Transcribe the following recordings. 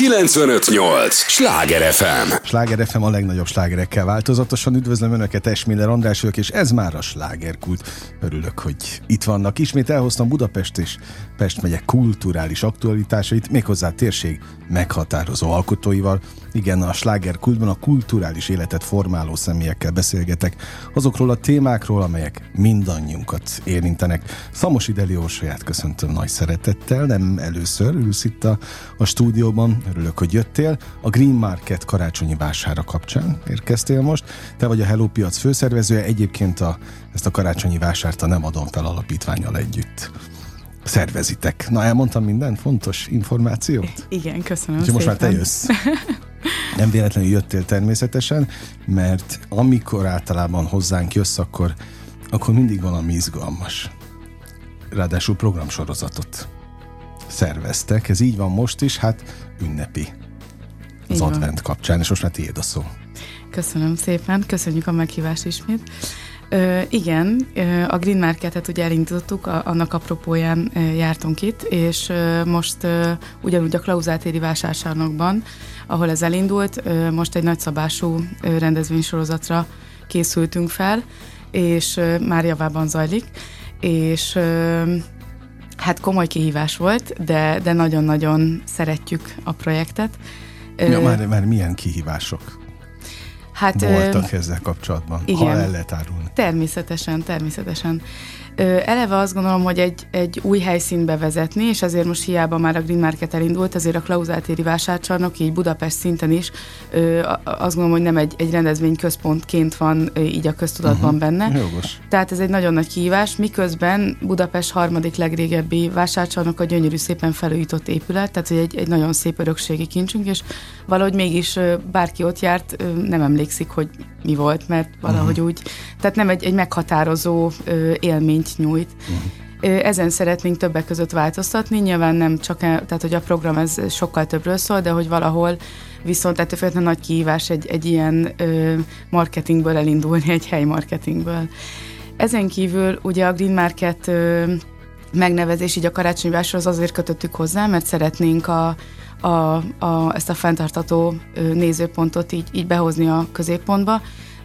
958! Sláger FM! Sláger FM a legnagyobb slágerekkel változatosan. Üdvözlöm Önöket, Esmiller András vagyok, és ez már a slágerkult. Örülök, hogy itt vannak. Ismét elhoztam Budapest és Pest megye kulturális aktualitásait, méghozzá térség meghatározó alkotóival. Igen, a slágerkultban a kulturális életet formáló személyekkel beszélgetek, azokról a témákról, amelyek mindannyiunkat érintenek. Szamos Ideli Orsolyát köszöntöm nagy szeretettel, nem először ülsz itt a, a stúdióban, örülök, hogy jöttél. A Green Market karácsonyi vására kapcsán érkeztél most. Te vagy a Hello Piac főszervezője, egyébként a, ezt a karácsonyi vásárt a Nem Adom Fel alapítványal együtt szervezitek. Na, elmondtam minden fontos információt? Igen, köszönöm Úgyhogy most már te jössz. Nem véletlenül jöttél természetesen, mert amikor általában hozzánk jössz, akkor, akkor mindig valami izgalmas. Ráadásul programsorozatot szerveztek. Ez így van most is, hát ünnepi az Így van. advent kapcsán, és most már tiéd a szó. Köszönöm szépen, köszönjük a meghívást ismét. Ö, igen, a Green Marketet ugye elindítottuk, a, annak apropóján jártunk itt, és ö, most ö, ugyanúgy a Klauzátéri vásárcsarnokban, ahol ez elindult, ö, most egy nagyszabású ö, rendezvénysorozatra készültünk fel, és ö, már javában zajlik, és ö, hát komoly kihívás volt, de, de nagyon-nagyon szeretjük a projektet. Ö, Ja, már, már milyen kihívások hát, ö, voltak ezzel kapcsolatban, igen. ha el lehet árulni. Természetesen, természetesen. Eleve azt gondolom, hogy egy, egy új helyszínbe vezetni, és azért most hiába már a Green Market elindult, azért a Klauzátéri vásárcsarnok így Budapest szinten is ö, azt gondolom, hogy nem egy, egy rendezvényközpontként van ö, így a köztudatban uh-huh. benne. Jogos. Tehát ez egy nagyon nagy kihívás, miközben Budapest harmadik legrégebbi vásárcsarnok a gyönyörű szépen felújított épület, tehát hogy egy, egy nagyon szép örökségi kincsünk, és valahogy mégis ö, bárki ott járt, ö, nem emlékszik, hogy mi volt, mert valahogy uh-huh. úgy, tehát nem egy, egy meghatározó ö, élményt nyújt. Uh-huh. Ezen szeretnénk többek között változtatni, nyilván nem csak, tehát hogy a program ez sokkal többről szól, de hogy valahol viszont ettől függetlenül nagy kihívás egy, egy ilyen marketingből elindulni, egy hely marketingből. Ezen kívül ugye a Green Market ö, megnevezés így a karácsonyi vásárhoz azért kötöttük hozzá, mert szeretnénk a, a, a, ezt a fenntartató nézőpontot így, így behozni a középpontba.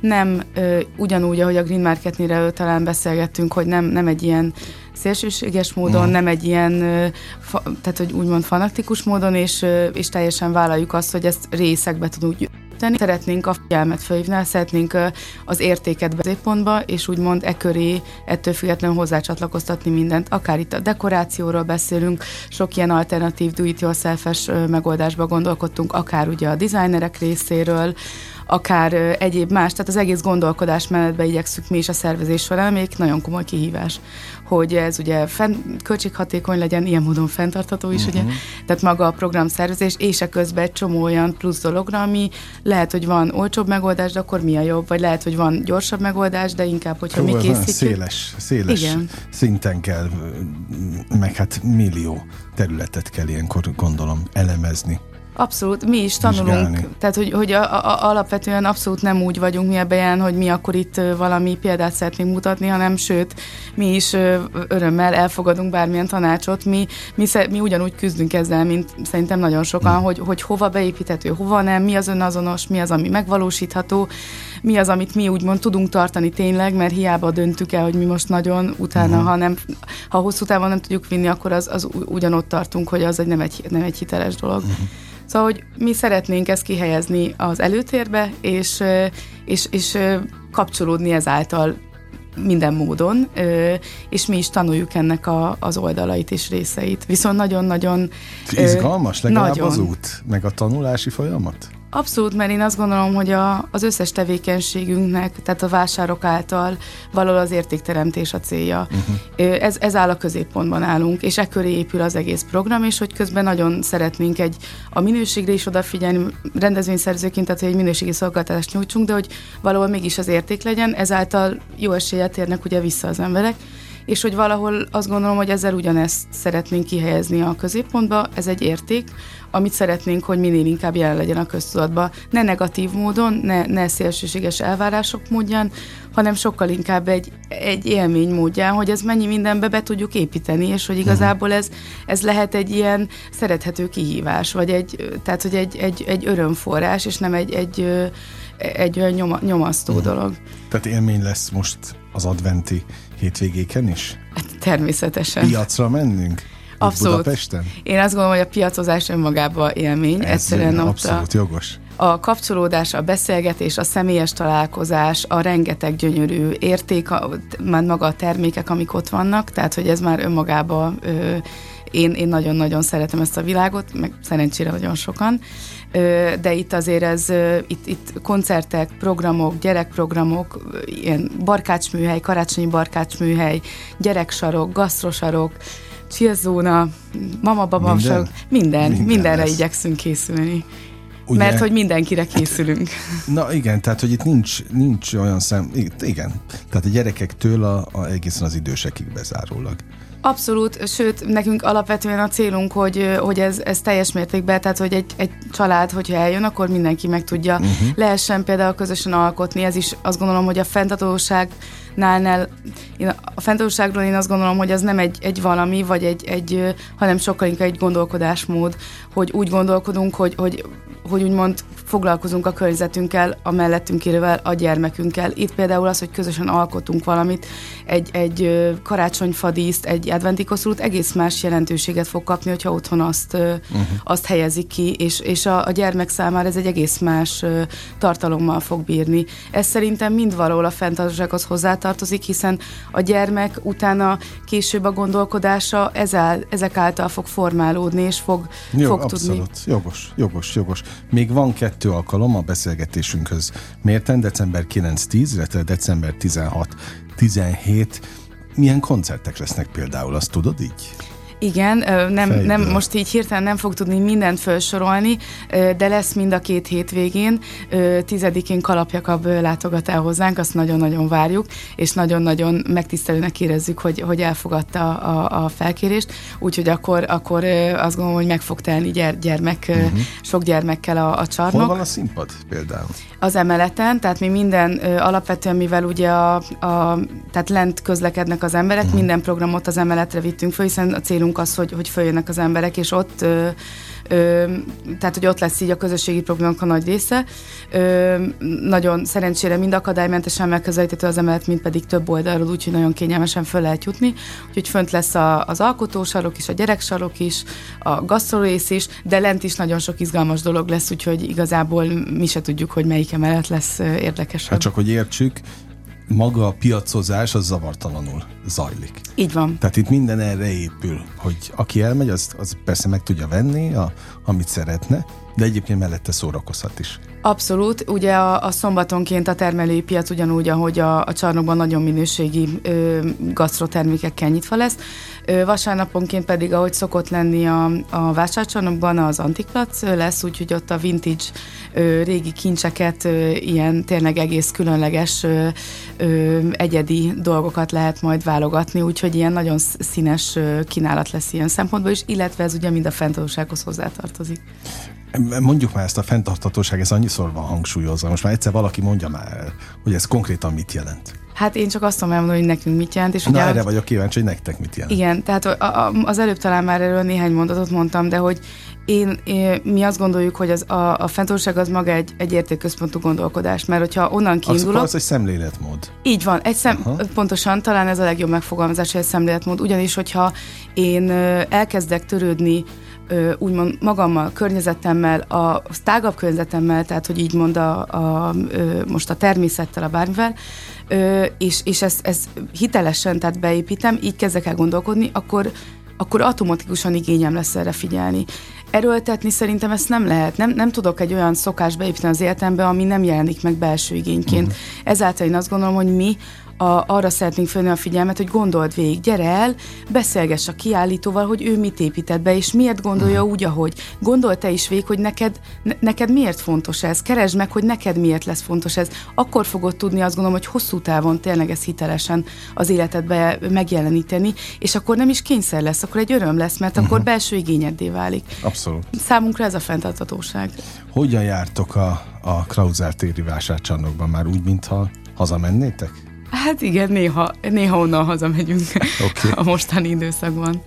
Nem ö, ugyanúgy, ahogy a Green Marketnél talán beszélgettünk, hogy nem, nem egy ilyen szélsőséges módon, Mhm. nem egy ilyen, ö, fa, tehát hogy úgymond fanatikus módon, és, ö, és teljesen vállaljuk azt, hogy ezt részekbe tudunk tenni. Szeretnénk a figyelmet fölhívni, szeretnénk ö, az értéket bezépontba, és úgymond e köré ettől függetlenül hozzácsatlakoztatni mindent. Akár itt a dekorációról beszélünk, sok ilyen alternatív do-it-yourself-es ö, megoldásba gondolkodtunk, akár ugye a designerek részéről, akár egyéb más, tehát az egész gondolkodás menetbe igyekszünk mi is a szervezés során, még nagyon komoly kihívás, hogy ez ugye fenn, költséghatékony legyen, ilyen módon fenntartható is, uh-huh. ugye, tehát maga a programszervezés, és a közben egy csomó olyan plusz dologra, ami lehet, hogy van olcsóbb megoldás, de akkor mi a jobb, vagy lehet, hogy van gyorsabb megoldás, de inkább, hogyha Jó, mi készítjük. széles, széles Igen. szinten kell, meg hát millió területet kell ilyenkor gondolom elemezni. Abszolút, mi is tanulunk, Vizsgálni. tehát hogy, hogy a, a, alapvetően abszolút nem úgy vagyunk mi ebben, hogy mi akkor itt valami példát szeretnénk mutatni, hanem sőt, mi is örömmel elfogadunk bármilyen tanácsot, mi, mi, mi ugyanúgy küzdünk ezzel, mint szerintem nagyon sokan, Hmm. hogy, hogy hova beépíthető, hova nem, mi az önazonos, mi az, ami megvalósítható, mi az, amit mi úgymond tudunk tartani tényleg, mert hiába döntük el, hogy mi most nagyon utána, Mhm. ha, nem, ha hosszú távon nem tudjuk vinni, akkor az, az ugyanott tartunk, hogy az egy nem egy, nem egy hiteles dolog. Mhm. Szóval, hogy mi szeretnénk ezt kihelyezni az előtérbe, és, és, és kapcsolódni ezáltal minden módon, és mi is tanuljuk ennek a, az oldalait és részeit. Viszont nagyon-nagyon... Izgalmas legalább nagyon. az út, meg a tanulási folyamat? Abszolút, mert én azt gondolom, hogy a, az összes tevékenységünknek, tehát a vásárok által való az értékteremtés a célja. Uh-huh. Ez, ez áll a középpontban állunk, és e köré épül az egész program, és hogy közben nagyon szeretnénk egy a minőségre is odafigyelni, rendezvényszerzőként, tehát hogy egy minőségi szolgáltatást nyújtsunk, de hogy valahol mégis az érték legyen, ezáltal jó eséllyel térnek ugye vissza az emberek, és hogy valahol azt gondolom, hogy ezzel ugyanezt szeretnénk kihelyezni a középpontba, ez egy érték, amit szeretnénk, hogy minél inkább jelen legyen a köztudatban. Ne negatív módon, ne, ne szélsőséges elvárások módján, hanem sokkal inkább egy, egy élmény módján, hogy ez mennyi mindenbe be tudjuk építeni, és hogy igazából ez, ez lehet egy ilyen szerethető kihívás, vagy egy, tehát hogy egy, egy, egy örömforrás, és nem egy, egy, egy olyan nyoma, nyomasztó uh-huh. dolog. Tehát élmény lesz most az adventi hétvégéken is? Hát természetesen. Piacra mennünk? Abszolút. Budapesten? Én azt gondolom, hogy a piacozás önmagában élmény. Ez Egyszerűen abszolút a, jogos. A kapcsolódás, a beszélgetés, a személyes találkozás, a rengeteg gyönyörű érték, a, már maga a termékek, amik ott vannak, tehát hogy ez már önmagában ö, én, én nagyon-nagyon szeretem ezt a világot, meg szerencsére nagyon sokan, de itt azért ez, itt, itt koncertek, programok, gyerekprogramok, ilyen barkácsműhely, karácsonyi barkácsműhely, gyereksarok, gasztrosarok, chillzóna, mama-baba minden? sarok, minden, minden mindenre igyekszünk készülni. Ugye? Mert hogy mindenkire készülünk. Na igen, tehát hogy itt nincs, nincs olyan szem, igen, tehát a gyerekektől a, a egészen az idősekig bezárólag. Abszolút, sőt, nekünk alapvetően a célunk, hogy, hogy ez, ez teljes mértékben, tehát hogy egy, egy család, hogyha eljön, akkor mindenki meg tudja uh-huh. lehessen például közösen alkotni. Ez is azt gondolom, hogy a fenntartóságnál, én a fenntartóságról én azt gondolom, hogy az nem egy, egy valami, vagy egy, egy, hanem sokkal inkább egy gondolkodásmód, hogy úgy gondolkodunk, hogy, hogy hogy úgymond foglalkozunk a környezetünkkel, a mellettünk élővel, a gyermekünkkel. Itt például az, hogy közösen alkotunk valamit, egy, egy karácsonyfadíszt, egy adventi koszorút egész más jelentőséget fog kapni, hogyha otthon azt, uh-huh. azt helyezik ki, és, és a, a gyermek számára ez egy egész más tartalommal fog bírni. Ez szerintem mind valahol a fenntartáshoz hozzátartozik, hiszen a gyermek utána később a gondolkodása ezál, ezek által fog formálódni, és fog, Jó, fog abszolút. tudni. Jogos, jogos, jogos. Még van kettő alkalom a beszélgetésünkhöz mérten, december 9-10, illetve december 16-17. Milyen koncertek lesznek például, azt tudod így? Igen, nem, nem, most így hirtelen nem fog tudni mindent felsorolni, de lesz mind a két hétvégén. Tizedikén Kalapjakab látogat el hozzánk, azt nagyon-nagyon várjuk, és nagyon-nagyon megtisztelőnek érezzük, hogy, hogy elfogadta a, a felkérést, úgyhogy akkor, akkor azt gondolom, hogy meg fog telni gyere, gyermek, uh-huh. sok gyermekkel a, a csarnok. Hol van a színpad például? Az emeleten, tehát mi minden alapvetően, mivel ugye a, a tehát lent közlekednek az emberek, uh-huh. minden programot az emeletre vittünk föl, hiszen a célunk célunk az, hogy, hogy följönnek az emberek, és ott ö, ö, tehát, hogy ott lesz így a közösségi programok a nagy része. Ö, nagyon szerencsére mind akadálymentesen megközelíthető az emelet, mind pedig több oldalról, úgyhogy nagyon kényelmesen föl lehet jutni. Úgyhogy fönt lesz a, az alkotósarok is, a gyereksarok is, a gasztrorész is, de lent is nagyon sok izgalmas dolog lesz, úgyhogy igazából mi se tudjuk, hogy melyik emelet lesz érdekes. Hát csak, hogy értsük, maga a piacozás az zavartalanul zajlik. Így van. Tehát itt minden erre épül, hogy aki elmegy, az, az persze meg tudja venni, a, amit szeretne, de egyébként mellette szórakozhat is. Abszolút. Ugye a, a szombatonként a termelői piac ugyanúgy, ahogy a, a csarnokban nagyon minőségi ö, gasztrotermékekkel nyitva lesz. Ö, vasárnaponként pedig, ahogy szokott lenni a, a vásárcsarnokban, az Antiklac lesz, úgyhogy ott a vintage ö, régi kincseket, ö, ilyen tényleg egész különleges, ö, ö, egyedi dolgokat lehet majd válogatni, úgyhogy ilyen nagyon színes kínálat lesz ilyen szempontból is, illetve ez ugye mind a fenntartósághoz hozzátartozik. Mondjuk már ezt a fenntartatóság, ez annyiszor van hangsúlyozva. Most már egyszer valaki mondja már hogy ez konkrétan mit jelent. Hát én csak azt tudom elmondani, hogy nekünk mit jelent. És Na, ugye, erre vagyok kíváncsi, hogy nektek mit jelent. Igen, tehát a, a, az előbb talán már erről néhány mondatot mondtam, de hogy én, én mi azt gondoljuk, hogy az, a, a fenntartóság az maga egy, egy értékközpontú gondolkodás, mert hogyha onnan kiindulok... Az, az egy szemléletmód. Így van, egy szem, pontosan, talán ez a legjobb megfogalmazás, hogy egy szemléletmód, ugyanis hogyha én elkezdek törődni úgymond magammal, környezetemmel, a tágabb környezetemmel, tehát hogy így mond a, a, most a természettel, a bármivel, és, és ezt, ezt hitelesen, tehát beépítem, így kezdek el gondolkodni, akkor akkor automatikusan igényem lesz erre figyelni. Erőltetni szerintem ezt nem lehet. Nem, nem tudok egy olyan szokást beépíteni az életembe, ami nem jelenik meg belső igényként. Uh-huh. Ezáltal én azt gondolom, hogy mi a, arra szeretnénk fölni a figyelmet, hogy gondold végig, gyere el, beszélgess a kiállítóval, hogy ő mit épített be, és miért gondolja uh-huh. úgy, ahogy. Gondolj te is végig, hogy neked, ne, neked miért fontos ez, keresd meg, hogy neked miért lesz fontos ez. Akkor fogod tudni azt gondolom, hogy hosszú távon tényleg ez hitelesen az életedbe megjeleníteni, és akkor nem is kényszer lesz, akkor egy öröm lesz, mert uh-huh. akkor belső igényeddé válik. Abszolút. Számunkra ez a fenntarthatóság. Hogyan jártok a, a Krauser téri vásárcsarnokban már úgy, mintha hazamennétek? Hát igen, néha, néha onnan hazamegyünk okay. a mostani időszakban.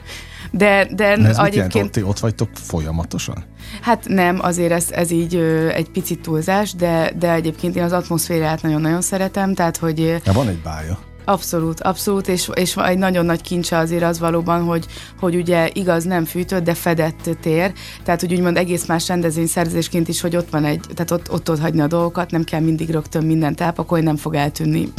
De, de ez egyébként... Ott, ott vagytok folyamatosan? Hát nem, azért ez, ez így ö, egy picit túlzás, de, de egyébként én az atmoszférát nagyon-nagyon szeretem, tehát hogy... Ja, van egy bája. Abszolút, abszolút, és, és egy nagyon nagy kincse azért az valóban, hogy, hogy ugye igaz nem fűtött, de fedett tér, tehát hogy úgymond egész más rendezvényszerzésként is, hogy ott van egy, tehát ott, ott ott hagyni a dolgokat, nem kell mindig rögtön mindent elpakolni, nem fog eltűnni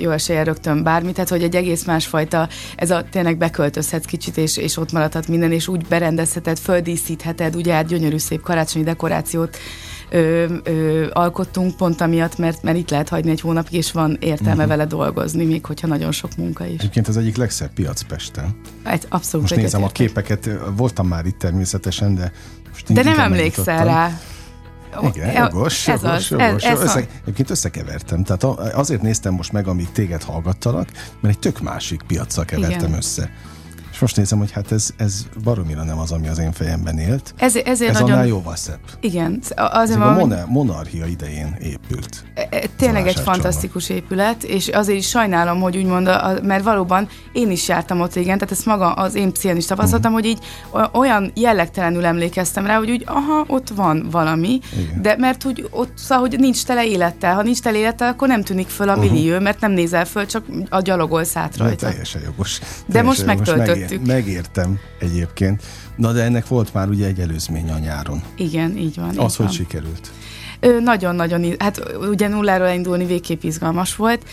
jó esélye rögtön bármi, tehát hogy egy egész másfajta, ez a tényleg beköltözhetsz kicsit, és, és ott maradhat minden, és úgy berendezheted, földíszítheted, ugye hát gyönyörű szép karácsonyi dekorációt ö, ö, alkottunk pont amiatt, mert, mert itt lehet hagyni egy hónapig, és van értelme uh-huh. vele dolgozni, még hogyha nagyon sok munka is. Egyébként az egyik legszebb piac Pesten. Egy, abszolút. Most nézem a képeket, voltam már itt természetesen, de most De nem emlékszel rá. Igen, jogos, ez jogos, az, jogos. Ez, ez Össze, egyébként összekevertem. Tehát azért néztem most meg, amíg téged hallgattalak, mert egy tök másik piaccal kevertem Igen. össze. És most nézem, hogy hát ez, ez baromira nem az, ami az én fejemben élt. Ez, ezért ez nagyon... annál jóval szebb. Igen. Azért ez valami... a monarchia idején épült. E, e, tényleg egy fantasztikus épület, és azért is sajnálom, hogy úgymond, a, mert valóban én is jártam ott régen, tehát ezt maga az én pszichén is tapasztaltam, uh-huh. hogy így olyan jellegtelenül emlékeztem rá, hogy úgy, aha, ott van valami, Igen. de mert úgy ott, szóval, hogy nincs tele élettel. Ha nincs tele élettel, akkor nem tűnik föl a millió, uh-huh. mert nem nézel föl, csak a gyalogolsz át rajta. De teljesen jogos. Teljesen de most megtöltött megértettük. Megértem egyébként. Na de ennek volt már ugye egy előzmény a nyáron. Igen, így van. Az, így hogy van. sikerült? Nagyon-nagyon, hát ugye nulláról elindulni végképp izgalmas volt,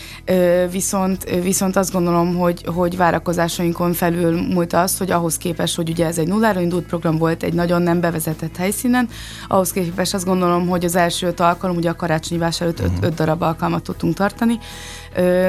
viszont, viszont azt gondolom, hogy, hogy várakozásainkon felül múlt az, hogy ahhoz képest, hogy ugye ez egy nulláról indult program volt egy nagyon nem bevezetett helyszínen, ahhoz képest azt gondolom, hogy az első öt alkalom, ugye a karácsonyi vásár öt, uh-huh. öt darab alkalmat tudtunk tartani,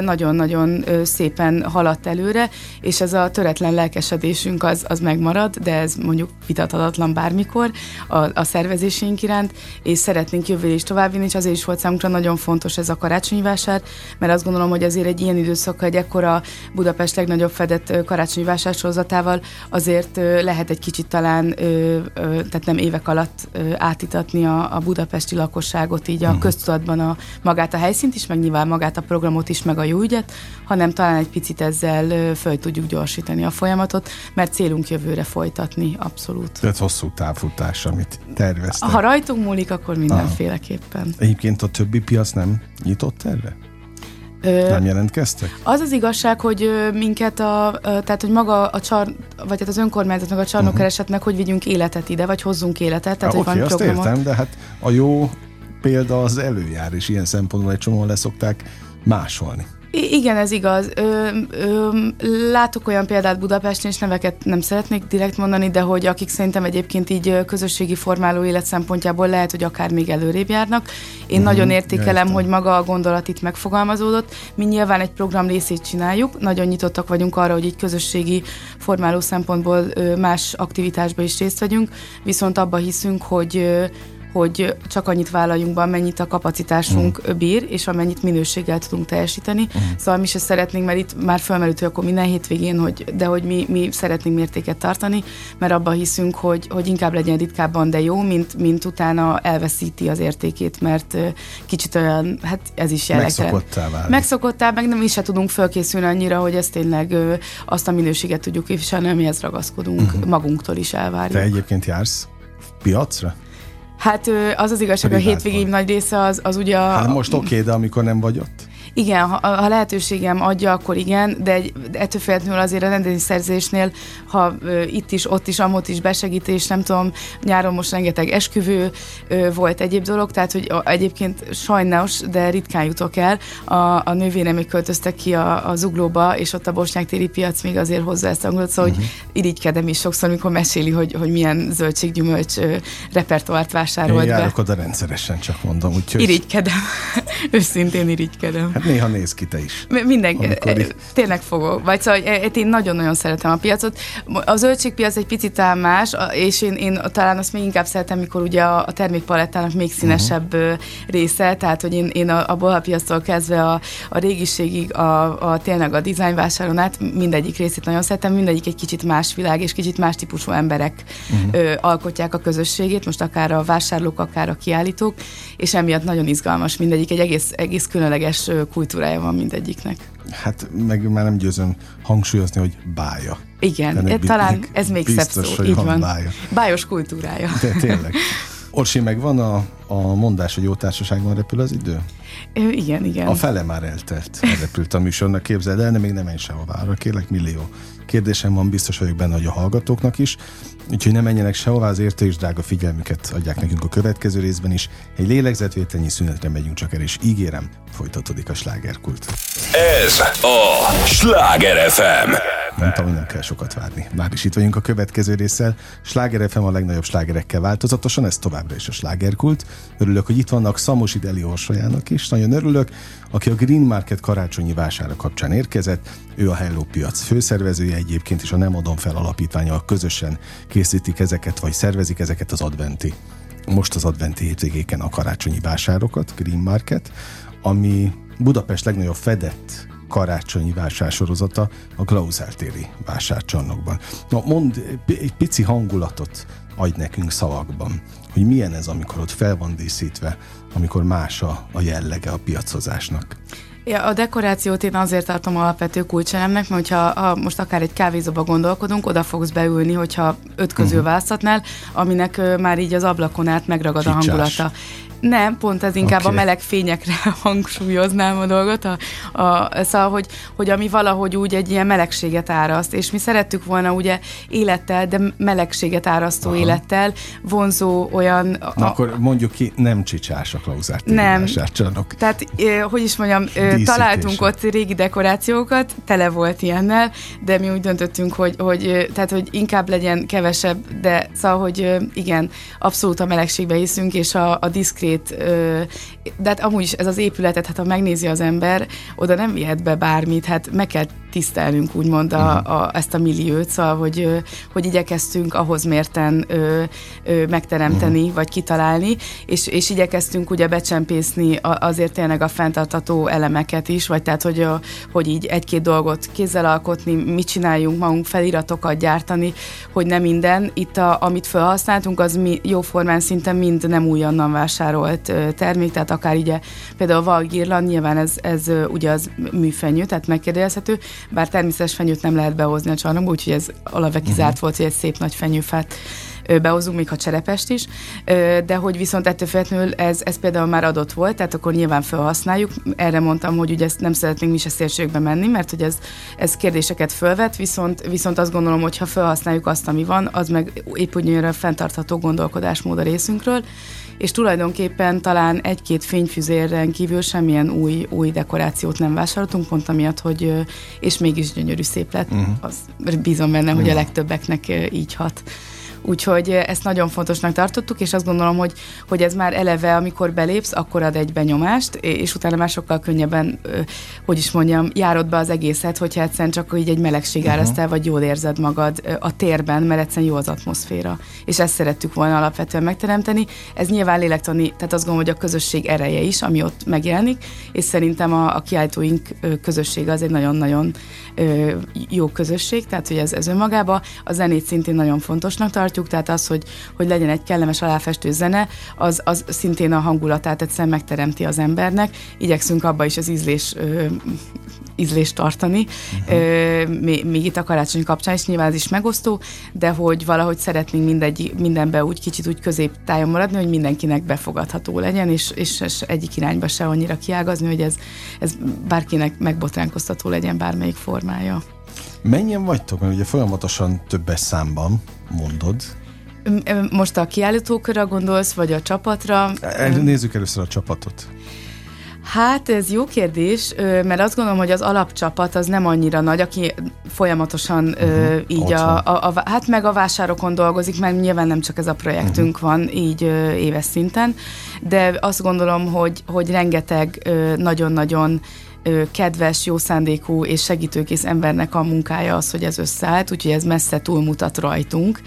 nagyon-nagyon szépen haladt előre, és ez a töretlen lelkesedésünk az, az megmarad, de ez mondjuk vitathatatlan bármikor a, a szervezésénk iránt, és szeretnénk jövő is továbbvinni, és azért is volt számunkra nagyon fontos ez a karácsonyi vásár, mert azt gondolom, hogy azért egy ilyen időszak, egy ekkora Budapest legnagyobb fedett karácsonyi vásársorozatával azért lehet egy kicsit talán, tehát nem évek alatt átítatni a, a budapesti lakosságot így a uh-huh. köztudatban a, magát a helyszínt is, meg nyilván magát a programot is, meg a jó ügyet, hanem talán egy picit ezzel föl tudjuk gyorsítani a folyamatot, mert célunk jövőre folytatni, abszolút. Tehát hosszú távfutás, amit terveztek. Ha rajtunk múlik, akkor mindenféleképpen. Egyébként a többi piac nem nyitott erre? Ö, nem jelentkeztek? Az az igazság, hogy minket a, tehát hogy maga a csar, vagy hát az önkormányzatnak a csarnok uh-huh. hogy vigyünk életet ide, vagy hozzunk életet. Tehát, ja, hogy van azt programot. értem, de hát a jó példa az előjár, és ilyen szempontból egy csomóan leszokták másolni. Igen, ez igaz. Ö, ö, látok olyan példát Budapesten, és neveket nem szeretnék direkt mondani, de hogy akik szerintem egyébként így közösségi formáló élet szempontjából lehet, hogy akár még előrébb járnak. Én uh-huh, nagyon értékelem, értem. hogy maga a gondolat itt megfogalmazódott. Mi nyilván egy program részét csináljuk, nagyon nyitottak vagyunk arra, hogy egy közösségi formáló szempontból más aktivitásba is részt vegyünk, viszont abba hiszünk, hogy hogy csak annyit vállaljunk be, amennyit a kapacitásunk uh-huh. bír, és amennyit minőséggel tudunk teljesíteni. Uh-huh. Szóval mi se szeretnénk, mert itt már fölmerült, hogy akkor minden hétvégén, hogy, de hogy mi, mi szeretnénk mértéket tartani, mert abban hiszünk, hogy, hogy inkább legyen ritkábban, de jó, mint, mint utána elveszíti az értékét, mert kicsit olyan, hát ez is jellegtelen. Megszokottá válik. Megszokottá, meg nem is se tudunk fölkészülni annyira, hogy ezt tényleg azt a minőséget tudjuk képviselni, amihez ragaszkodunk, uh-huh. magunktól is elvárjuk. Te egyébként jársz piacra? Hát az az igazság, hogy a hétvégén nagy része az, az ugye a... Hát most oké, okay, de amikor nem vagy ott? Igen, ha, ha lehetőségem adja, akkor igen, de, egy, ettől félhetően azért a rendezvényszerzésnél, ha ö, itt is, ott is, amott is besegítés, nem tudom, nyáron most rengeteg esküvő ö, volt egyéb dolog, tehát hogy egyébként sajnos, de ritkán jutok el. A, a nővérem még költöztek ki a, a zuglóba, és ott a bosnyák téri piac még azért hozza ezt a hangot, szóval uh-huh. hogy irigykedem is sokszor, amikor meséli, hogy, hogy milyen zöldséggyümölcs repertoárt vásárolt Én járok be. oda rendszeresen, csak mondom. Úgyhogy... Irigykedem. Őszintén irigykedem. Hát Hát néha néz ki te is. Mindenki, tényleg fogok. Vagy szóval én nagyon-nagyon szeretem a piacot. A zöldségpiac egy picit ám más, és én, én talán azt még inkább szeretem, mikor ugye a, a termékpalettának még színesebb uh-huh. része, tehát hogy én, én a, a bolhapiasztól kezdve a, a régiségig, a, a tényleg a dizájnvásáron át mindegyik részét nagyon szeretem, mindegyik egy kicsit más világ, és kicsit más típusú emberek uh-huh. ö, alkotják a közösségét, most akár a vásárlók, akár a kiállítók, és emiatt nagyon izgalmas mindegyik, egy egész, egész különleges kultúrája van mindegyiknek. Hát meg már nem győzöm hangsúlyozni, hogy bája. Igen, Ennek talán ez még biztos, szebb szó. Így van. van. Bája. Bájos kultúrája. De tényleg. Orsi, meg van a, a mondás, hogy jó társaságban repül az idő? Ö, igen, igen. A fele már eltelt, elrepült a műsornak, képzeld el, de még nem menj sehová, arra kérlek millió. Kérdésem van, biztos vagyok benne, hogy a hallgatóknak is. Úgyhogy ne menjenek sehová, azért és drága figyelmüket adják nekünk a következő részben is. Egy lélegzetvételnyi szünetre megyünk csak el, és ígérem, folytatódik a slágerkult. Ez a Sláger FM. Mondtam, hogy nem kell sokat várni. Már is itt vagyunk a következő résszel. Sláger FM a legnagyobb slágerekkel változatosan, ez továbbra is a slágerkult. Örülök, hogy itt vannak Szamosi Deli Orsolyának is. Nagyon örülök, aki a Green Market karácsonyi vására kapcsán érkezett. Ő a Hello Piac főszervezője egyébként, és a Nem adom fel alapítványa közösen készítik ezeket, vagy szervezik ezeket az adventi most az adventi hétvégéken a karácsonyi vásárokat, Green Market, ami Budapest legnagyobb fedett karácsonyi vásársorozata a Klauzál téri vásárcsarnokban. Na, mond egy pici hangulatot adj nekünk szavakban, hogy milyen ez, amikor ott fel van díszítve, amikor más a, a jellege a piacozásnak. Ja, a dekorációt én azért tartom alapvető kulcselemnek, mert hogyha ha most akár egy kávézóba gondolkodunk, oda fogsz beülni, hogyha öt közül uh-huh. választhatnál, aminek uh, már így az ablakon át megragad Kicsás. a hangulata. Nem, pont ez inkább okay. a meleg fényekre hangsúlyoznám a dolgot. A, a, szóval, hogy, hogy ami valahogy úgy egy ilyen melegséget áraszt, és mi szerettük volna ugye élettel, de melegséget árasztó Aha. élettel, vonzó olyan... Na a, akkor mondjuk ki, nem csicsás a klauzát. Nem. Tehát, hogy is mondjam, találtunk ott régi dekorációkat, tele volt ilyennel, de mi úgy döntöttünk, hogy, hogy, tehát, hogy inkább legyen kevesebb, de szóval, hogy igen, abszolút a melegségbe hiszünk, és a, a diszkrét konkrét, de hát amúgy is ez az épületet, hát ha megnézi az ember, oda nem vihet be bármit, hát meg kell tisztelnünk úgymond a, mhm. a, ezt a milliót, szóval, hogy, hogy igyekeztünk ahhoz mérten ö, ö, megteremteni, uh-huh. vagy kitalálni, és, és igyekeztünk ugye becsempészni azért tényleg a fenntartató elemeket is, vagy tehát, hogy, a, hogy így egy-két dolgot kézzel alkotni, mit csináljunk magunk, feliratokat gyártani, hogy nem minden. Itt, a, amit felhasználtunk, az mi, jóformán szinte mind nem újonnan vásárolt termék, tehát akár ugye például a Valgirland, nyilván ez, ez ugye az műfenyő, tehát megkérdezhető, bár természetes fenyőt nem lehet behozni a csarnokba, úgyhogy ez alapvetően kizárt uh-huh. volt, hogy egy szép nagy fenyőfát behozunk, még ha cserepest is, de hogy viszont ettől függetlenül ez, ez például már adott volt, tehát akkor nyilván felhasználjuk. Erre mondtam, hogy ugye ezt nem szeretnénk mi se szélségbe menni, mert hogy ez, ez kérdéseket fölvet, viszont, viszont azt gondolom, hogy ha felhasználjuk azt, ami van, az meg épp úgy fenntartható gondolkodásmód a részünkről, és tulajdonképpen talán egy-két fényfüzéren kívül semmilyen új, új dekorációt nem vásároltunk, pont amiatt, hogy és mégis gyönyörű szép lett. Uh-huh. Az, bízom benne, hogy a legtöbbeknek így hat. Úgyhogy ezt nagyon fontosnak tartottuk, és azt gondolom, hogy, hogy ez már eleve, amikor belépsz, akkor ad egy benyomást, és utána már sokkal könnyebben, hogy is mondjam, járod be az egészet, hogyha egyszerűen csak így egy melegség uh-huh. el, vagy jól érzed magad a térben, mert egyszerűen jó az atmoszféra. És ezt szerettük volna alapvetően megteremteni. Ez nyilván lélektani, tehát azt gondolom, hogy a közösség ereje is, ami ott megjelenik, és szerintem a, a kiállítóink közössége az egy nagyon-nagyon jó közösség, tehát hogy ez, ez önmagában. A zenét szintén nagyon fontosnak tart, tartjuk, tehát az, hogy, hogy legyen egy kellemes aláfestő zene, az, az szintén a hangulatát egyszerűen megteremti az embernek. Igyekszünk abba is az ízlés ö, ízlést tartani, uh-huh. ö, még, még itt a karácsony kapcsán is nyilván ez is megosztó, de hogy valahogy szeretnénk mindegy, mindenbe úgy kicsit úgy középtájon maradni, hogy mindenkinek befogadható legyen, és, és, és egyik irányba se annyira kiágazni, hogy ez, ez bárkinek megbotránkoztató legyen bármelyik formája. Mennyien vagytok? Mert ugye folyamatosan többes számban mondod. Most a kiállítókra gondolsz, vagy a csapatra? Nézzük először a csapatot. Hát ez jó kérdés, mert azt gondolom, hogy az alapcsapat az nem annyira nagy, aki folyamatosan uh-huh, így a, a, a, hát meg a vásárokon dolgozik, mert nyilván nem csak ez a projektünk uh-huh. van így éves szinten, de azt gondolom, hogy, hogy rengeteg nagyon-nagyon kedves, jó szándékú és segítőkész embernek a munkája az, hogy ez összeállt, úgyhogy ez messze túlmutat rajtunk.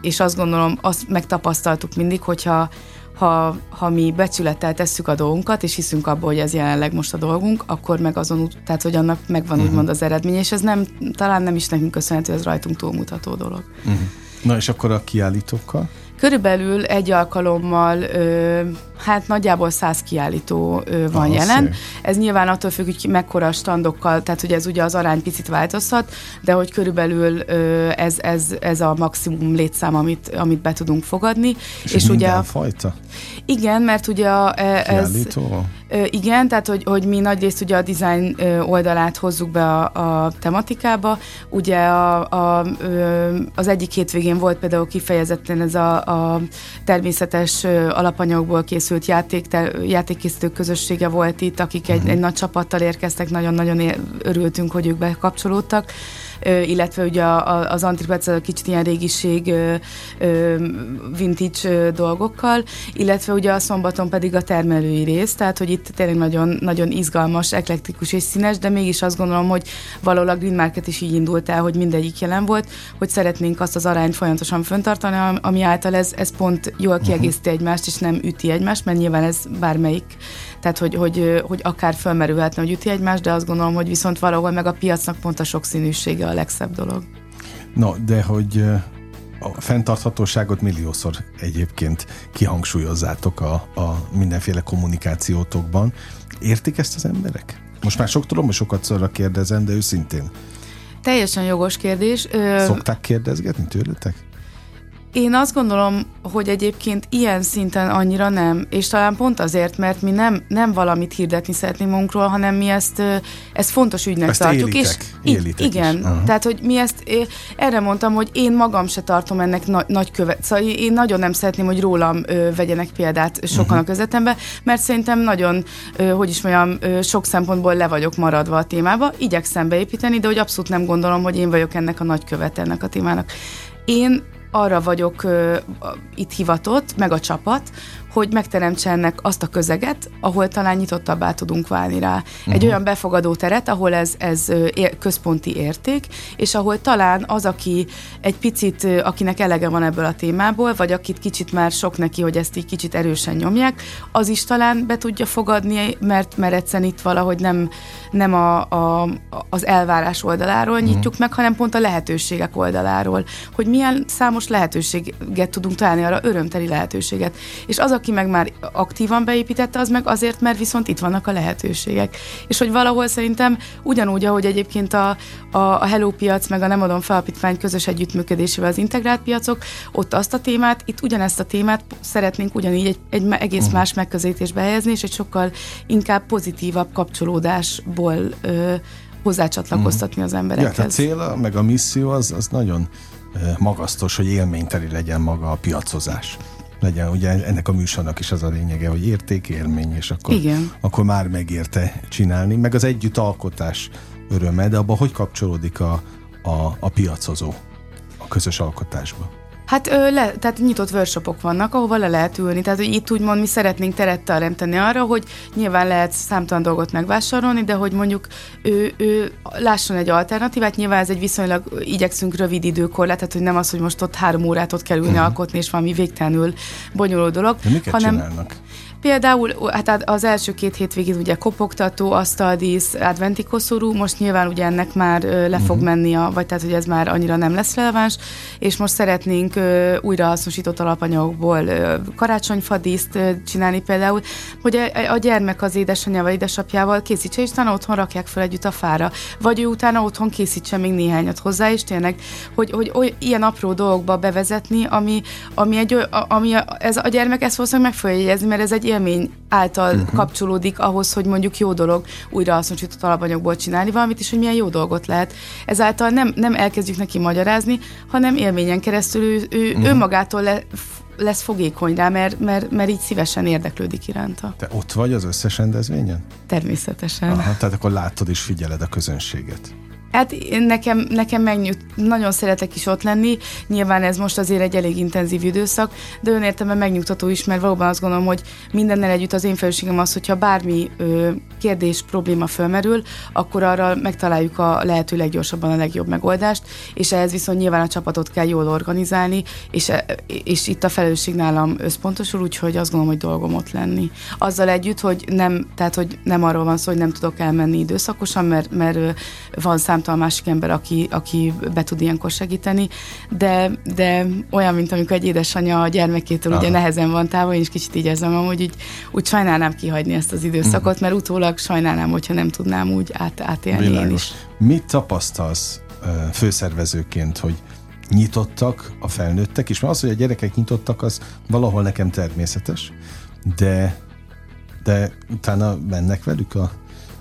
És azt gondolom, azt megtapasztaltuk mindig, hogyha ha, ha mi becsülettel tesszük a dolgunkat, és hiszünk abból, hogy ez jelenleg most a dolgunk, akkor meg azon, tehát hogy annak megvan uh-huh. úgymond az eredmény, és ez nem, talán nem is nekünk köszönhető, ez rajtunk túlmutató dolog. Uh-huh. Na és akkor a kiállítókkal? Körülbelül egy alkalommal, ö, hát nagyjából száz kiállító van ah, jelen. Szép. Ez nyilván attól függ, hogy mekkora standokkal, tehát ugye ez ugye az arány picit változhat, de hogy körülbelül ez, ez, ez a maximum létszám, amit, amit be tudunk fogadni. És, és ugye a fajta? Igen, mert ugye a, e, ez... Kiállító? Igen, tehát hogy, hogy mi nagyrészt ugye a design oldalát hozzuk be a, a tematikába. Ugye a, a, az egyik hétvégén volt például kifejezetten ez a, a természetes alapanyagból készült játék, játékkészítők közössége volt itt, akik egy, egy nagy csapattal érkeztek, nagyon-nagyon örültünk, hogy ők bekapcsolódtak illetve ugye az Antripec kicsit ilyen régiség, vintage dolgokkal, illetve ugye a szombaton pedig a termelői rész, tehát hogy itt tényleg nagyon, nagyon izgalmas, eklektikus és színes, de mégis azt gondolom, hogy valahol a Green Market is így indult el, hogy mindegyik jelen volt, hogy szeretnénk azt az arányt folyamatosan föntartani, ami által ez, ez pont jól mhm. kiegészíti egymást, és nem üti egymást, mert nyilván ez bármelyik tehát hogy, hogy, hogy akár fölmerülhetne, hogy üti egymást, de azt gondolom, hogy viszont valahol meg a piacnak pont a sokszínűsége a legszebb dolog. No, de hogy a fenntarthatóságot milliószor egyébként kihangsúlyozzátok a, a mindenféle kommunikációtokban. Értik ezt az emberek? Most már sok tudom, hogy sokat szorra kérdezem, de őszintén. Teljesen jogos kérdés. Szokták kérdezgetni tőletek? Én azt gondolom, hogy egyébként ilyen szinten annyira nem, és talán pont azért, mert mi nem, nem valamit hirdetni szeretnénk magunkról, hanem mi ezt, ezt fontos ügynek ezt tartjuk. Élitek, és élitek igen, is. Aha. tehát hogy mi ezt, erre mondtam, hogy én magam se tartom ennek na, nagy követ, szóval én nagyon nem szeretném, hogy rólam ö, vegyenek példát sokan uh-huh. a közvetembe, mert szerintem nagyon, ö, hogy is mondjam, ö, sok szempontból le vagyok maradva a témába, igyekszem beépíteni, de hogy abszolút nem gondolom, hogy én vagyok ennek a nagy követ ennek a témának. Én arra vagyok uh, itt hivatott, meg a csapat, hogy megteremtse ennek azt a közeget, ahol talán nyitottabbá tudunk válni rá. Uh-huh. Egy mhm. olyan befogadó teret, ahol ez, ez központi érték, és ahol talán az, aki egy picit, akinek elege van ebből a témából, vagy akit kicsit már sok neki, hogy ezt így kicsit erősen nyomják, az is talán be tudja fogadni, mert, mert egyszerűen itt valahogy nem, nem a, a, az elvárás oldaláról uh-huh. nyitjuk meg, hanem pont a lehetőségek oldaláról, hogy milyen számos lehetőséget tudunk találni arra, örömteli lehetőséget. És az a aki meg már aktívan beépítette, az meg azért, mert viszont itt vannak a lehetőségek. És hogy valahol szerintem ugyanúgy, ahogy egyébként a, a, a Hello piac, meg a Nem adom felapítvány közös együttműködésével az integrált piacok, ott azt a témát, itt ugyanezt a témát szeretnénk ugyanígy egy, egy egész uh-huh. más megközelítésbe helyezni, és egy sokkal inkább pozitívabb kapcsolódásból ö, hozzácsatlakoztatni az emberekhez. Ja, a cél, meg a misszió az, az nagyon magasztos, hogy élményteli legyen maga a piacozás legyen. Ugye ennek a műsornak is az a lényege, hogy értékélmény, és akkor, Igen. akkor már megérte csinálni. Meg az együttalkotás öröme, de abban hogy kapcsolódik a, a, a piacozó a közös alkotásba? Hát ö, le, tehát nyitott workshopok vannak, ahova le lehet ülni. Tehát hogy itt úgymond mi szeretnénk teret teremteni arra, hogy nyilván lehet számtalan dolgot megvásárolni, de hogy mondjuk ő, ő lásson egy alternatívát. Nyilván ez egy viszonylag igyekszünk rövid időkorlát, tehát hogy nem az, hogy most ott három órát ott kell ülni uh-huh. alkotni, és valami végtelenül bonyolult dolog. De miket hanem, csinálnak? Például hát az első két hétvégén ugye kopogtató, asztaldísz, adventi koszorú, most nyilván ugye ennek már le fog uh-huh. menni, a, vagy tehát hogy ez már annyira nem lesz releváns, és most szeretnénk újra hasznosított alapanyagokból karácsonyfadíszt csinálni például, hogy a, a gyermek az édesanyjával, édesapjával készítse, és utána otthon rakják fel együtt a fára. Vagy ő utána otthon készítse még néhányat hozzá, és tényleg, hogy, hogy oly, ilyen apró dolgokba bevezetni, ami, ami, egy, ami a, ez a gyermek ezt valószínűleg meg fogja jegyezni, mert ez egy élmény által uh-huh. kapcsolódik ahhoz, hogy mondjuk jó dolog újra hasznosított alapanyagból csinálni valamit, és hogy milyen jó dolgot lehet. Ezáltal nem, nem elkezdjük neki magyarázni, hanem élményen keresztül ő, ő uh-huh. önmagától le, lesz fogékony rá, mert, mert, mert így szívesen érdeklődik iránta. Te ott vagy az összes rendezvényen? Természetesen. Aha, tehát akkor látod és figyeled a közönséget. Hát nekem, nekem megnyújt, nagyon szeretek is ott lenni, nyilván ez most azért egy elég intenzív időszak, de önértemben megnyugtató is, mert valóban azt gondolom, hogy mindennel együtt az én felelősségem az, hogyha bármi ö, kérdés, probléma fölmerül, akkor arra megtaláljuk a lehető leggyorsabban a legjobb megoldást, és ehhez viszont nyilván a csapatot kell jól organizálni, és, e, és itt a felelősség nálam összpontosul, úgyhogy azt gondolom, hogy dolgom ott lenni. Azzal együtt, hogy nem, tehát, hogy nem arról van szó, hogy nem tudok elmenni időszakosan, mert, mert van számtalan másik ember, aki, aki be tud ilyenkor segíteni, de, de olyan, mint amikor egy édesanyja a gyermekétől Aha. ugye nehezen van távol, én is kicsit így érzem, hogy úgy, úgy sajnálnám kihagyni ezt az időszakot, mert utólag sajnálnám, hogyha nem tudnám úgy át, átélni Világos. én is. Mit tapasztalsz főszervezőként, hogy nyitottak a felnőttek, és az, hogy a gyerekek nyitottak, az valahol nekem természetes, de, de utána mennek velük a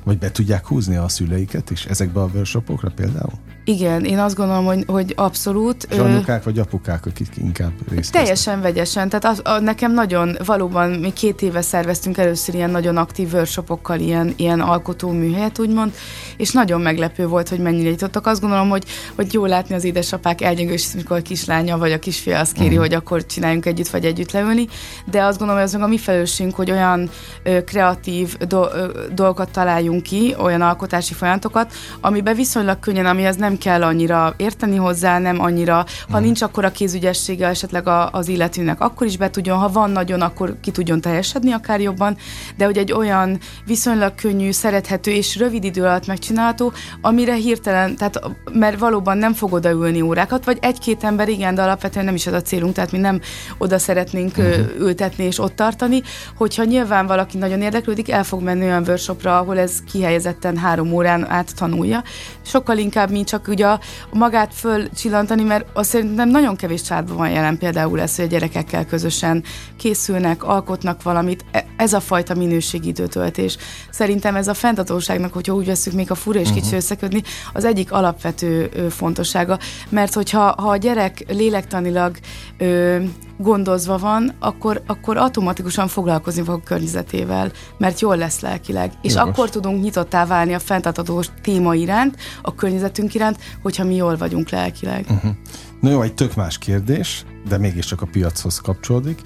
vagy be tudják húzni a szüleiket is ezekbe a workshopokra például? Igen, én azt gondolom, hogy, hogy abszolút. És anyukák vagy apukák, akik inkább részt Teljesen vegyesen. Tehát az, a, nekem nagyon, valóban mi két éve szerveztünk először ilyen nagyon aktív workshopokkal, ilyen, ilyen alkotó műhelyet, úgymond, és nagyon meglepő volt, hogy mennyire nyitottak. Azt gondolom, hogy, hogy jó látni az édesapák elgyengülés, amikor a kislánya vagy a kisfia azt kéri, uh-huh. hogy akkor csináljunk együtt, vagy együtt leülni. De azt gondolom, hogy az meg a mi felelősségünk, hogy olyan ö, kreatív do, ö, dolgokat találjunk ki, olyan alkotási folyamatokat, amiben viszonylag könnyen, amihez nem kell annyira érteni hozzá, nem annyira, ha mm. nincs akkor a kézügyessége esetleg a, az illetőnek, akkor is be tudjon, ha van nagyon, akkor ki tudjon teljesedni akár jobban, de hogy egy olyan viszonylag könnyű, szerethető és rövid idő alatt megcsinálható, amire hirtelen, tehát mert valóban nem fog odaülni órákat, vagy egy-két ember igen, de alapvetően nem is az a célunk, tehát mi nem oda szeretnénk uh-huh. ültetni és ott tartani, hogyha nyilván valaki nagyon érdeklődik, el fog menni olyan workshopra, ahol ez kihelyezetten három órán át tanulja. Sokkal inkább, mint csak ugye a, magát fölcsillantani, mert azt szerintem nagyon kevés családban van jelen például lesz, hogy a gyerekekkel közösen készülnek, alkotnak valamit. E, ez a fajta minőségi időtöltés. Szerintem ez a fenntartóságnak, hogyha úgy veszük még a fura és kicsi uh-huh. összeködni, az egyik alapvető fontossága. Mert hogyha ha a gyerek lélektanilag ö, gondozva van, akkor, akkor automatikusan foglalkozni fog a környezetével, mert jól lesz lelkileg. És Jogos. akkor tudunk nyitottá válni a fenntartató téma iránt, a környezetünk iránt, hogyha mi jól vagyunk lelkileg. Uh-huh. Na jó, egy tök más kérdés, de mégiscsak a piachoz kapcsolódik.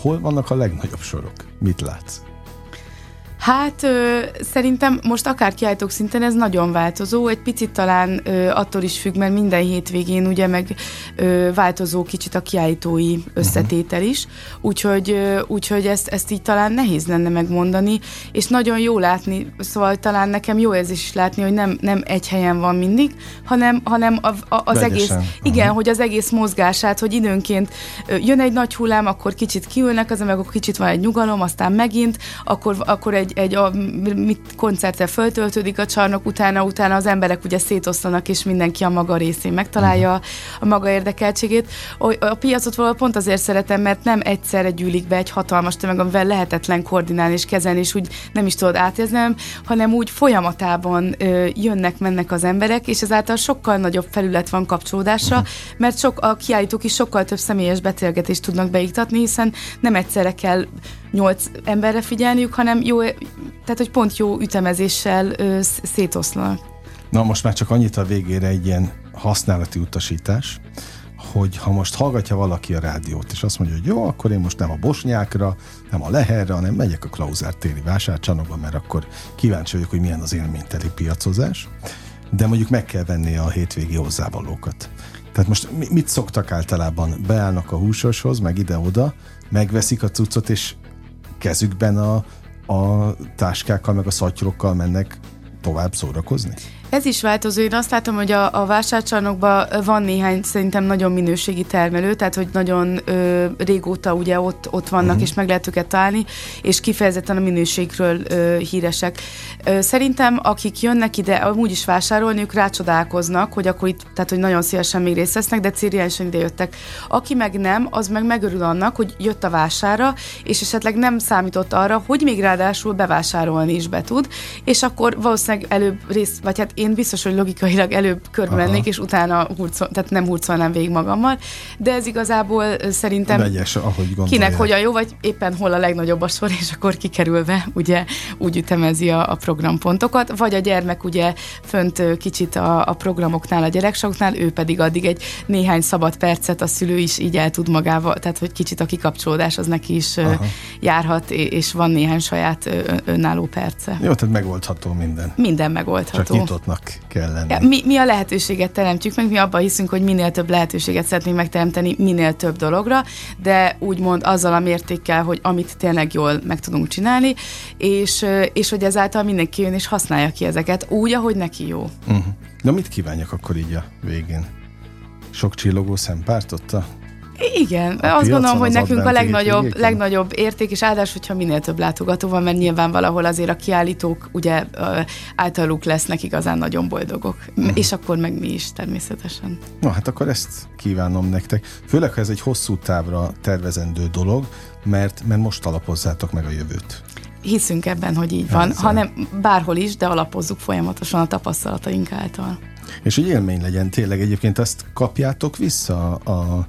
Hol vannak a legnagyobb sorok? Mit látsz? Hát ö, szerintem most akár kiállítók szinten ez nagyon változó, egy picit talán ö, attól is függ, mert minden hétvégén ugye meg ö, változó kicsit a kiállítói összetétel is, úgyhogy, ö, úgyhogy ezt, ezt így talán nehéz lenne megmondani, és nagyon jó látni, szóval talán nekem jó érzés is látni, hogy nem, nem egy helyen van mindig, hanem, hanem a, a, az Vegyesen. egész, igen, hogy az egész mozgását, hogy időnként ö, jön egy nagy hullám, akkor kicsit kiülnek, az meg akkor kicsit van egy nyugalom, aztán megint, akkor, akkor egy egy, egy a, mit koncerttel föltöltődik a csarnok, utána, utána az emberek ugye szétosztanak, és mindenki a maga részén megtalálja uh-huh. a maga érdekeltségét. A, a piacot valahol pont azért szeretem, mert nem egyszerre gyűlik be egy hatalmas tömeg, amivel lehetetlen koordinálni és kezelni, és úgy nem is tudod átérzni, hanem úgy folyamatában ö, jönnek, mennek az emberek, és ezáltal sokkal nagyobb felület van kapcsolódásra, uh-huh. mert sok, a kiállítók is sokkal több személyes beszélgetést tudnak beiktatni, hiszen nem egyszerre kell nyolc emberre figyelniük, hanem jó, tehát hogy pont jó ütemezéssel ö, szétoszlanak. Na most már csak annyit a végére egy ilyen használati utasítás, hogy ha most hallgatja valaki a rádiót, és azt mondja, hogy jó, akkor én most nem a Bosnyákra, nem a Leherre, hanem megyek a Klauzár téli vásárcsanokba, mert akkor kíváncsi vagyok, hogy milyen az élményteli piacozás, de mondjuk meg kell venni a hétvégi hozzávalókat. Tehát most mit szoktak általában? Beállnak a húsoshoz, meg ide-oda, megveszik a cuccot, és kezükben a, a táskákkal, meg a szatyrokkal mennek tovább szórakozni? Ez is változó. Én azt látom, hogy a, a vásárcsarnokban van néhány szerintem nagyon minőségi termelő, tehát hogy nagyon ö, régóta ugye ott, ott vannak, uh-huh. és meg lehet őket találni, és kifejezetten a minőségről ö, híresek. Ö, szerintem akik jönnek ide amúgy is vásárolni, ők rácsodálkoznak, hogy akkor itt, tehát hogy nagyon szívesen még részt vesznek, de cériálisan ide jöttek. Aki meg nem, az meg megörül annak, hogy jött a vására, és esetleg nem számított arra, hogy még ráadásul bevásárolni is be tud, és akkor valószínűleg előbb részt, vagy hát én biztos, hogy logikailag előbb körbe mennék, és utána hurcol, tehát nem hurcolnám végig magammal, de ez igazából szerintem Vegyes, ahogy kinek hogyan jó, vagy éppen hol a legnagyobb a sor, és akkor kikerülve ugye úgy ütemezi a, a programpontokat, vagy a gyermek ugye fönt kicsit a, a programoknál, a gyereksoknál, ő pedig addig egy néhány szabad percet a szülő is így el tud magával, tehát hogy kicsit a kikapcsolódás az neki is Aha. járhat, és van néhány saját önálló perce. Jó, tehát megoldható minden. Minden megoldható. Csak nyitottnak kell lenni. Ja, mi, mi a lehetőséget teremtjük meg, mi abban hiszünk, hogy minél több lehetőséget szeretnénk megteremteni minél több dologra, de úgymond azzal a mértékkel, hogy amit tényleg jól meg tudunk csinálni, és, és hogy ezáltal mindenki jön és használja ki ezeket úgy, ahogy neki jó. Uh-huh. Na mit kívánjak akkor így a végén? Sok csillogó szempárt ott a igen, a azt gondolom, hogy nekünk a legnagyobb, legnagyobb érték, és áldás, hogyha minél több látogató van, mert nyilván valahol azért a kiállítók ugye általuk lesznek igazán nagyon boldogok, uh-huh. és akkor meg mi is természetesen. Na hát akkor ezt kívánom nektek. Főleg, ha ez egy hosszú távra tervezendő dolog, mert, mert most alapozzátok meg a jövőt. Hiszünk ebben, hogy így van, Ezzel. hanem bárhol is, de alapozzuk folyamatosan a tapasztalataink által. És hogy élmény legyen tényleg, egyébként azt kapjátok vissza a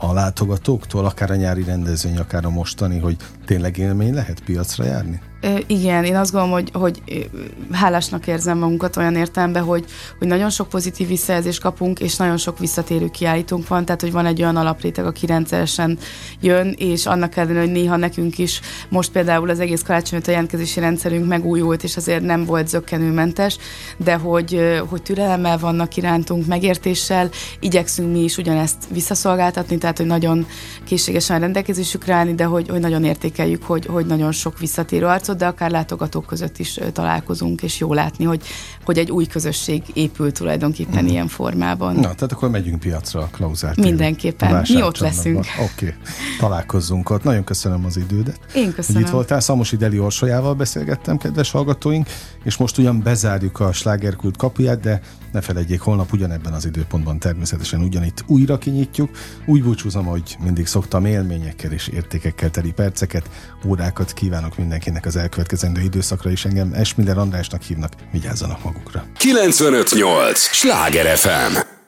a látogatóktól, akár a nyári rendezvény, akár a mostani, hogy tényleg élmény lehet piacra járni? Igen, én azt gondolom, hogy, hogy hálásnak érzem magunkat olyan értelemben, hogy, hogy nagyon sok pozitív visszajelzést kapunk, és nagyon sok visszatérő kiállítunk van, tehát hogy van egy olyan alapréteg, aki rendszeresen jön, és annak ellenére, hogy néha nekünk is most például az egész karácsony a jelentkezési rendszerünk megújult, és azért nem volt zöggenőmentes, de hogy, hogy türelemmel vannak irántunk, megértéssel, igyekszünk mi is ugyanezt visszaszolgáltatni, tehát hogy nagyon készségesen rendelkezésükre állni, de hogy, hogy nagyon értékeljük, hogy, hogy nagyon sok visszatérő arc piacot, de akár látogatók között is találkozunk, és jó látni, hogy, hogy egy új közösség épül tulajdonképpen mm. ilyen formában. Na, tehát akkor megyünk piacra a Klauzár Mindenképpen. Mi ott leszünk. Oké, okay. találkozzunk ott. Nagyon köszönöm az idődet. Én köszönöm. Hogy itt voltál, Szamosi Deli Orsolyával beszélgettem, kedves hallgatóink, és most ugyan bezárjuk a slágerkult kapuját, de ne felejtjék, holnap ugyanebben az időpontban természetesen ugyanitt újra kinyitjuk. Úgy búcsúzom, hogy mindig szoktam élményekkel és értékekkel teli perceket, órákat kívánok mindenkinek az elkövetkezendő időszakra, és engem Esmiller Andrásnak hívnak, vigyázzanak magukra. 958! Sláger FM!